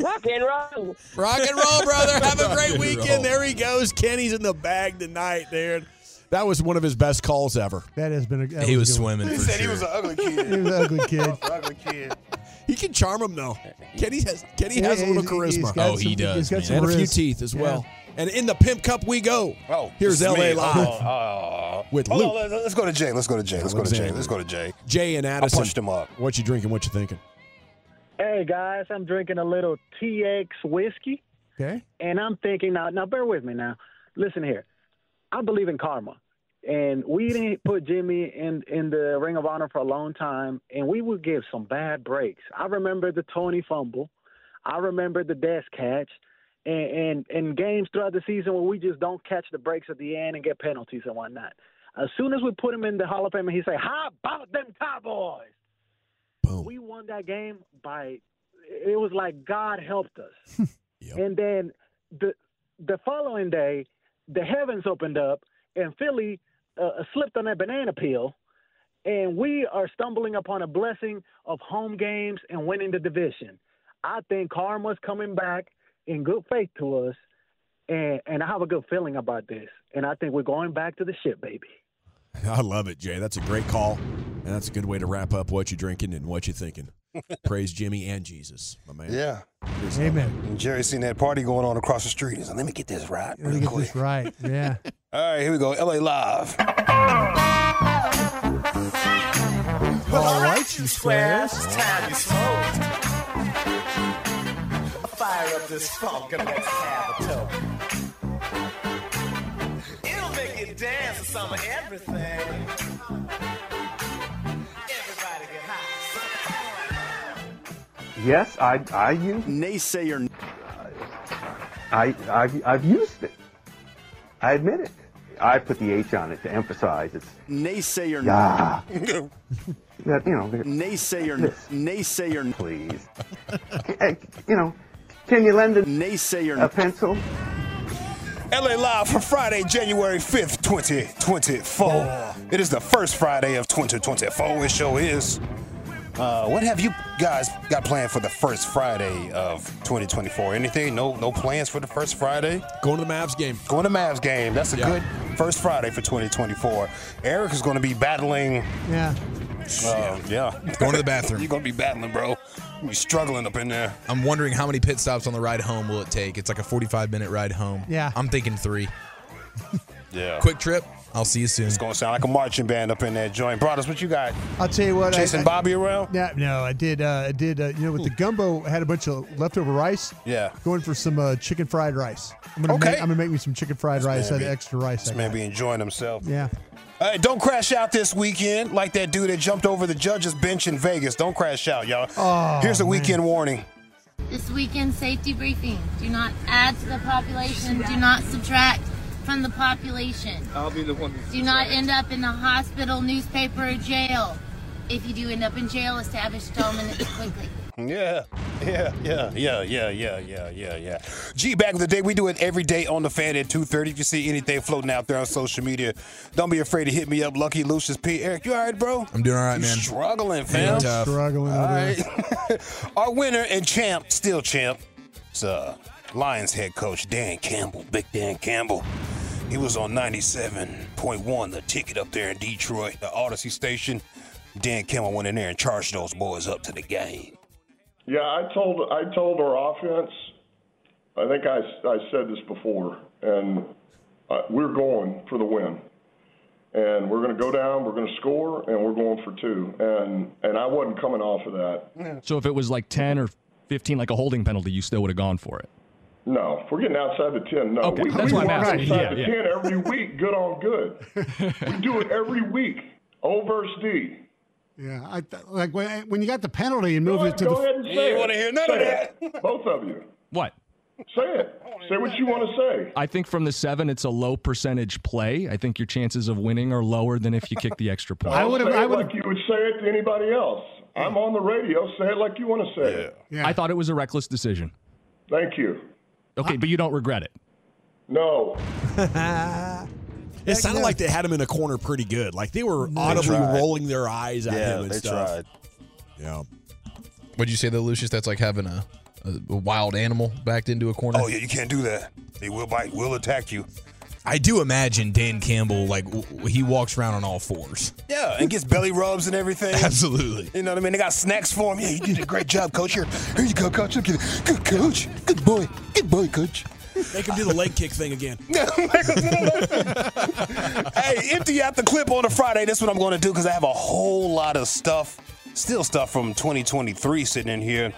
Rock and roll. Rock and roll, brother. Have a great weekend. There he goes. Kenny's in the bag tonight, dude. That was one of his best calls ever. That has been a. that He a was good one. swimming He for said he was an ugly kid. He was an ugly kid. ugly kid. He can charm him though. Kenny has Kenny Yeah, has a little he's- he's charisma got Oh, he does, He's got man. some and a few teeth as Yeah. well. And in the Pimp Cup we go. Oh, Here's LA me. Live. Oh, oh. With Luke. on, let's, let's go to Jay. Let's go to Jay. Let's go to Jay. Let's go to Jay. Jay and Addison. I Addison. punched him up. What you drinking? What you thinking? Hey guys, I'm drinking a little TX whiskey, Okay. and I'm thinking now. Now, bear with me. Now, listen here. I believe in karma, and we didn't put Jimmy in in the Ring of Honor for a long time, and we would give some bad breaks. I remember the Tony fumble. I remember the Dez catch, and and, and games throughout the season where we just don't catch the breaks at the end and get penalties and whatnot. As soon as we put him in the Hall of Fame, and he say, "How about them Cowboys?" Boom. we won that game by it was like God helped us. And then the the following day, the heavens opened up and Philly uh, slipped on that banana peel, and we are stumbling upon a blessing of home games and winning the division. I think karma's coming back in good faith to us, and and I have a good feeling about this. And I think we're going back to the ship, baby. I love it, Jay. That's a great call, and that's a good way to wrap up what you're drinking and what you're thinking. Praise Jimmy and Jesus, my man. Yeah. Here's Amen. And Jerry seen that party going on across the street. He's like, let me get this right. Let me get quick. this right. Yeah. All right, here we go. LA Live. All right, you squares. time you smoke. Fire up this funk and let's have a toke. It'll make you dance to some of everything. Yes, I I use naysayer. I I've, I've used it. I admit it. I put the H on it to emphasize it's Naysayer. Yeah. that you know. the- Naysayer. This. Naysayer. Please. You know, can you lend a naysayer a pencil? LA Live for Friday, January 5th, 2024. It is the first Friday of 2024. It show is. Uh, what have you guys got planned for the first Friday of 2024? Anything? No, no plans for the first Friday. Going to the Mavs game. Going to Mavs game. That's a Yeah. good first Friday for 2024. Eric is going to be battling. Yeah. Uh, yeah, Going to the bathroom. You're going to be battling, bro. You be struggling up in there. I'm wondering how many pit stops on the ride home will it take? It's like a 45 minute ride home. Yeah. I'm thinking three. Yeah. Quick trip. I'll see you soon. It's going to sound like a marching band up in that joint. Brothers, what you got? I'll tell you what. Chasing I, Bobby around? Yeah, no, I did. Uh, I did. Uh, you know, with the gumbo, I had a bunch of leftover rice. Yeah. Going for some uh, chicken fried rice. I'm gonna Okay. make, I'm gonna make me some chicken fried rice. man That be- extra rice. This I man got. be enjoying himself. Yeah. Hey, don't crash out this weekend like that dude that jumped over the judge's bench in Vegas. Don't crash out, y'all. Oh, Here's a man. weekend warning. This weekend safety briefing. Do not add to the population. Do not subtract from the population. I'll be the one. Do not end up in the hospital, newspaper, or jail. If you do end up in jail, establish dominance quickly. Yeah. Yeah, yeah, yeah, yeah, yeah, yeah, yeah, yeah. G, back in the day, we do it every day on the fan at 2.30. If you see anything floating out there on social media, don't be afraid to hit me up. Lucky Lucius P. Eric, you all right, bro? I'm doing all right, you man. struggling, fam. Yeah, struggling. All right. Our winner and champ, still champ, it's uh, Lions head coach Dan Campbell, Big Dan Campbell. He was on 97.1, the ticket up there in Detroit, the Audacy station. Dan Campbell went in there and charged those boys up to the game. Yeah, I told I told our offense. I think I, I said this before, and uh, we're going for the win, and we're going to go down. We're going to score, and we're going for two. And and I wasn't coming off of that. So if it was like 10 or 15, like a holding penalty, you still would have gone for it. No, if we're getting outside the ten. No, Okay, we, that's we what I'm asking. outside Yeah, the yeah. ten every week. Good on good. we do it every week. O versus D. Yeah, I like when, when you got the penalty and Go, moved it ahead, to go the. ahead and say You it. wanna hear none of Say it. Both of you. What? Say it. Say what you want to say. I think from the seven, it's a low percentage play. I think your chances of winning are lower than if you kick the extra point. Don't say it like you would say it to anybody else. I'm on the radio. Say it like you want to say it. I thought it was a reckless decision. Thank you. Okay, but you don't regret it. No. It sounded like they had him in a corner pretty good. Like they were audibly tried. rolling their eyes at Yeah, him and they stuff. tried. Yeah. What'd you say though, Lucius? That's like having a, a, a wild animal backed into a corner. Oh, yeah, you can't do that. They will bite, will attack you. I do imagine Dan Campbell like w- he walks around on all fours. Yeah, and gets belly rubs and everything. Absolutely. You know what I mean? They got snacks for him. Yeah, you did a great job, coach. Here, here you go, coach. Look at it. Good coach. Good boy. Good boy, coach. Make him do the leg kick thing again. hey, empty out the clip on a Friday. That's what I'm going to do because I have a whole lot of stuff, still stuff from 2023 sitting in here.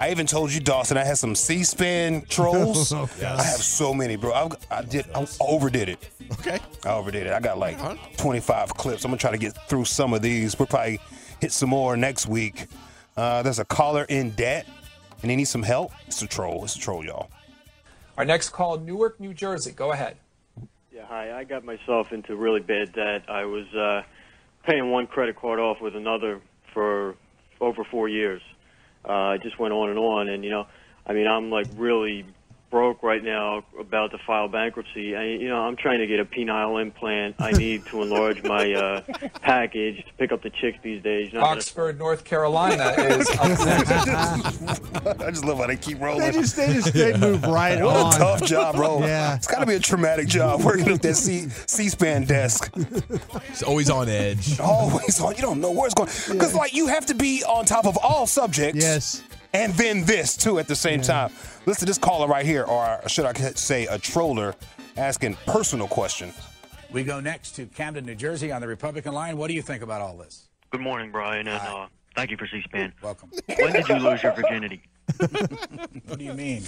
I even told you, Dawson, I had some C-SPAN trolls. Oh, yes. I have so many, bro. I, I did, I overdid it. Okay. I overdid it. I got like 25 clips. I'm gonna try to get through some of these. We'll probably hit some more next week. Uh, there's a caller in debt, and he needs some help. It's a troll. It's a troll, y'all. Our next call, Newark, New Jersey. Go ahead. Yeah, hi. I got myself into really bad debt. I was uh, paying one credit card off with another for over four years. Uh, I just went on and on, and you know, I mean, I'm like really broke right now, about to file bankruptcy. I, you know, I'm trying to get a penile implant. I need to enlarge my uh, package to pick up the chicks these days. Not that- Oxford, North Carolina is up next. I just love how they keep rolling. They just they just they move right what on. a tough job, bro. Yeah. It's got to be a traumatic job working at that C C-SPAN desk. It's always on edge. Always on. You don't know where it's going. Because, like, you have to be on top of all subjects. Yes. And then this, too, at the same time. Listen to this caller right here, or should I say a troller, asking personal questions. We go next to Camden, New Jersey on the Republican line. What do you think about all this? Good morning, Brian, and uh, thank you for C-SPAN. Welcome. When did you lose your virginity? What do you mean?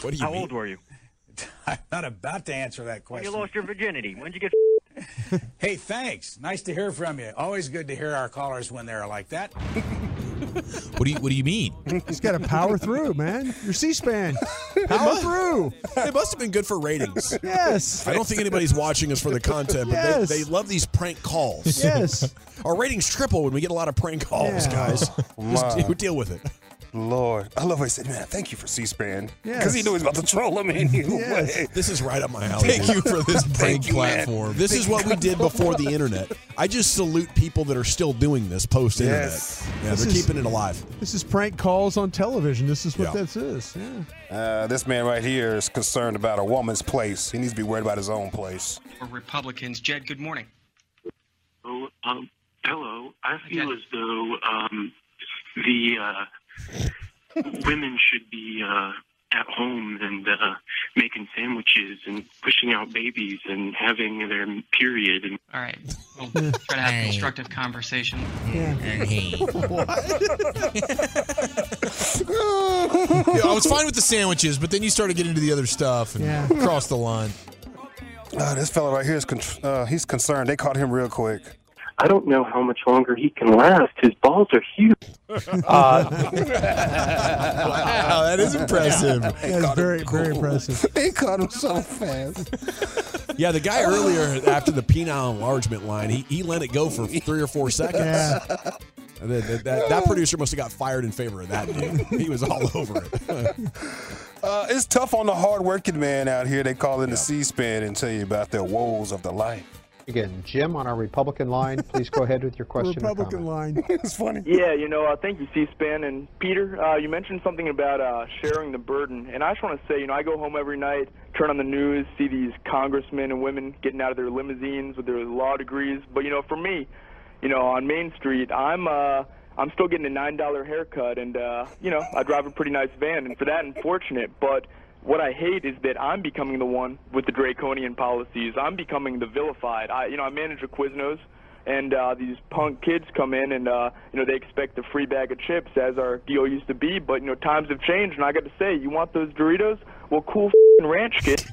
What do you How old were you? I'm not about to answer that When question. you lost your virginity? When did you get? Hey, thanks. Nice to hear from you. Always good to hear our callers when they're like that. What do you What do you mean? He's got to power through, man. Your C-SPAN, power through. It must have been good for ratings. Yes. I don't think anybody's watching us for the content, but Yes. they, they love these prank calls. Yes. Our ratings triple when we get a lot of prank calls, Yeah. guys. My. Just deal, deal with it. Lord. I love how he said, man, thank you for C-SPAN. Because Yes. he knew he was about to troll him anyway. This is right up my alley. Thank you for this prank Thank you, man. platform. This is what we did before the internet. I just salute people that are still doing this post internet. Yes. Yeah, This they're is- keeping it alive. This is prank calls on television. This is what Yeah. this is. Yeah. Uh, this man right here is concerned about a woman's place. He needs to be worried about his own place. for Republicans. Jed, good morning. Oh, um, hello. I feel as though um, the uh, women should be uh, at home and uh, making sandwiches and pushing out babies and having their period. And All right, we'll try to have a constructive conversation. Yeah, I was fine with the sandwiches, but then you started getting into the other stuff and Yeah. crossed the line. Uh, this fella right here is con- uh, he's concerned. They caught him real quick. I don't know how much longer he can last. His balls are huge. wow, that is impressive. That's very, very impressive. They caught him so fast. Yeah, the guy earlier after the penile enlargement line, he, he let it go for three or four seconds. Yeah. And then That, that, that producer must have got fired in favor of that dude. He was all over it. Uh, it's tough on the hard-working man out here. They call in the C-SPAN and tell you about their woes of the life. Again, Jim on our Republican line. Please go ahead with your question. Republican line. it's funny. Yeah, you know, uh, thank you, C-SPAN. And Peter, uh, you mentioned something about uh, sharing the burden. And I just want to say, you know, I go home every night, turn on the news, see these congressmen and women getting out of their limousines with their law degrees. But, you know, for me, you know, on Main Street, I'm uh, I'm still getting a $9 haircut. And, uh, you know, I drive a pretty nice van. And for that, I'm fortunate. But what I hate is that I'm becoming the one with the draconian policies. I'm becoming the vilified. I, you know, I manage a Quiznos, and uh, these punk kids come in and uh, you know they expect a free bag of chips as our deal used to be. But you know times have changed, and I got to say, you want those Doritos? Well, cool ranch kid.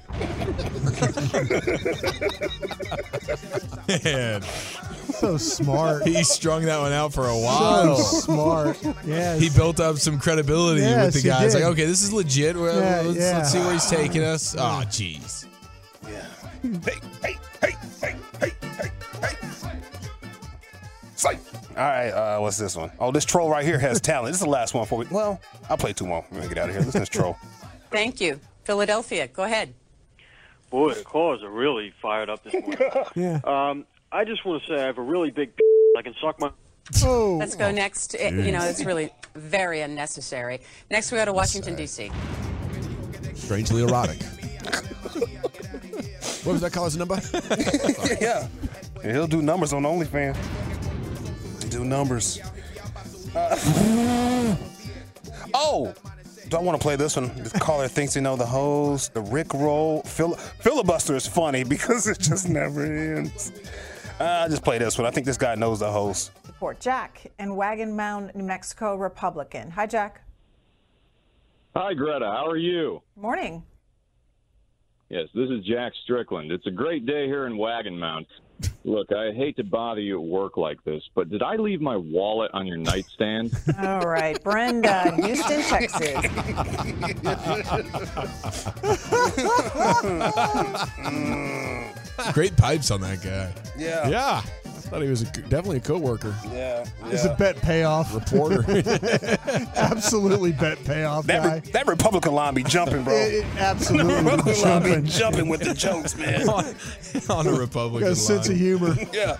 Man, So smart. he strung that one out for a while. So smart. Yes. He built up some credibility Yes, with the guys. did. Like, okay, this is legit. Well, Yeah, let's, yeah. let's see where he's taking us. Oh, jeez. Psych. All right, uh, what's this one? Oh, this troll right here has talent. This is the last one for me. Well, I'll play two more. We're gonna get out of here. Listen to this troll. Thank you. Philadelphia, go ahead. Boy, the callers are really fired up this morning. yeah. Um, I just want to say I have a really big. I can suck my. Oh. Let's go next. Eh, You know, it's really very unnecessary. Next, we go to Washington, D.C. Strangely erotic. what was that caller's number? yeah. Yeah, He'll do numbers on OnlyFans. Do numbers. Uh, oh, do I want to play this one? The caller thinks they know the hose. The Rick roll. Fil- filibuster is funny because it just never ends. Uh, I'll just play this one. I think this guy knows the host. Report Jack in Wagon Mound, New Mexico, Republican. Hi, Jack. Hi, Greta. How are you? Morning. Yes, this is Jack Strickland. It's a great day here in Wagon Mound. Look, I hate to bother you at work like this, but did I leave my wallet on your nightstand? All right, Brenda, Houston, Texas. Great pipes on that guy. Yeah. Yeah. Thought he was a, definitely a coworker. Yeah, It's a bet payoff. Reporter. absolutely bet payoff That, guy. re- that Republican line be jumping, bro. It- it absolutely the Republican line jumping. be jumping with the jokes, man. on the Republican Got a sense of humor. yeah.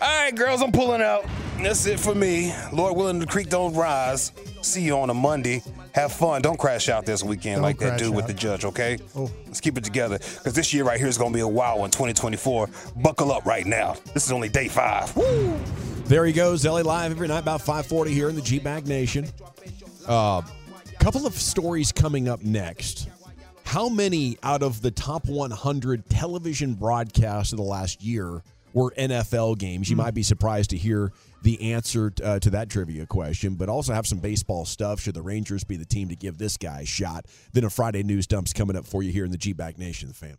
All right, girls, I'm pulling out. That's it for me. Lord willing, the creek don't rise. See you on a Monday. Have fun. Don't crash out this weekend Don't like that crash dude with the judge, okay? Oh. Let's keep it together. Because this year right here is going to be a wild one, 2024. Buckle up right now. This is only day five. Woo! There he goes, LA Live every night about 540 here in the G-Bag Nation. A uh, couple of stories coming up next. How many out of the top 100 television broadcasts of the last year were NFL games? You might be surprised to hear the answer uh, to that trivia question, but also have some baseball stuff. Should the Rangers be the team to give this guy a shot? Then a Friday news dump's coming up for you here in the G-Bag Nation, fan.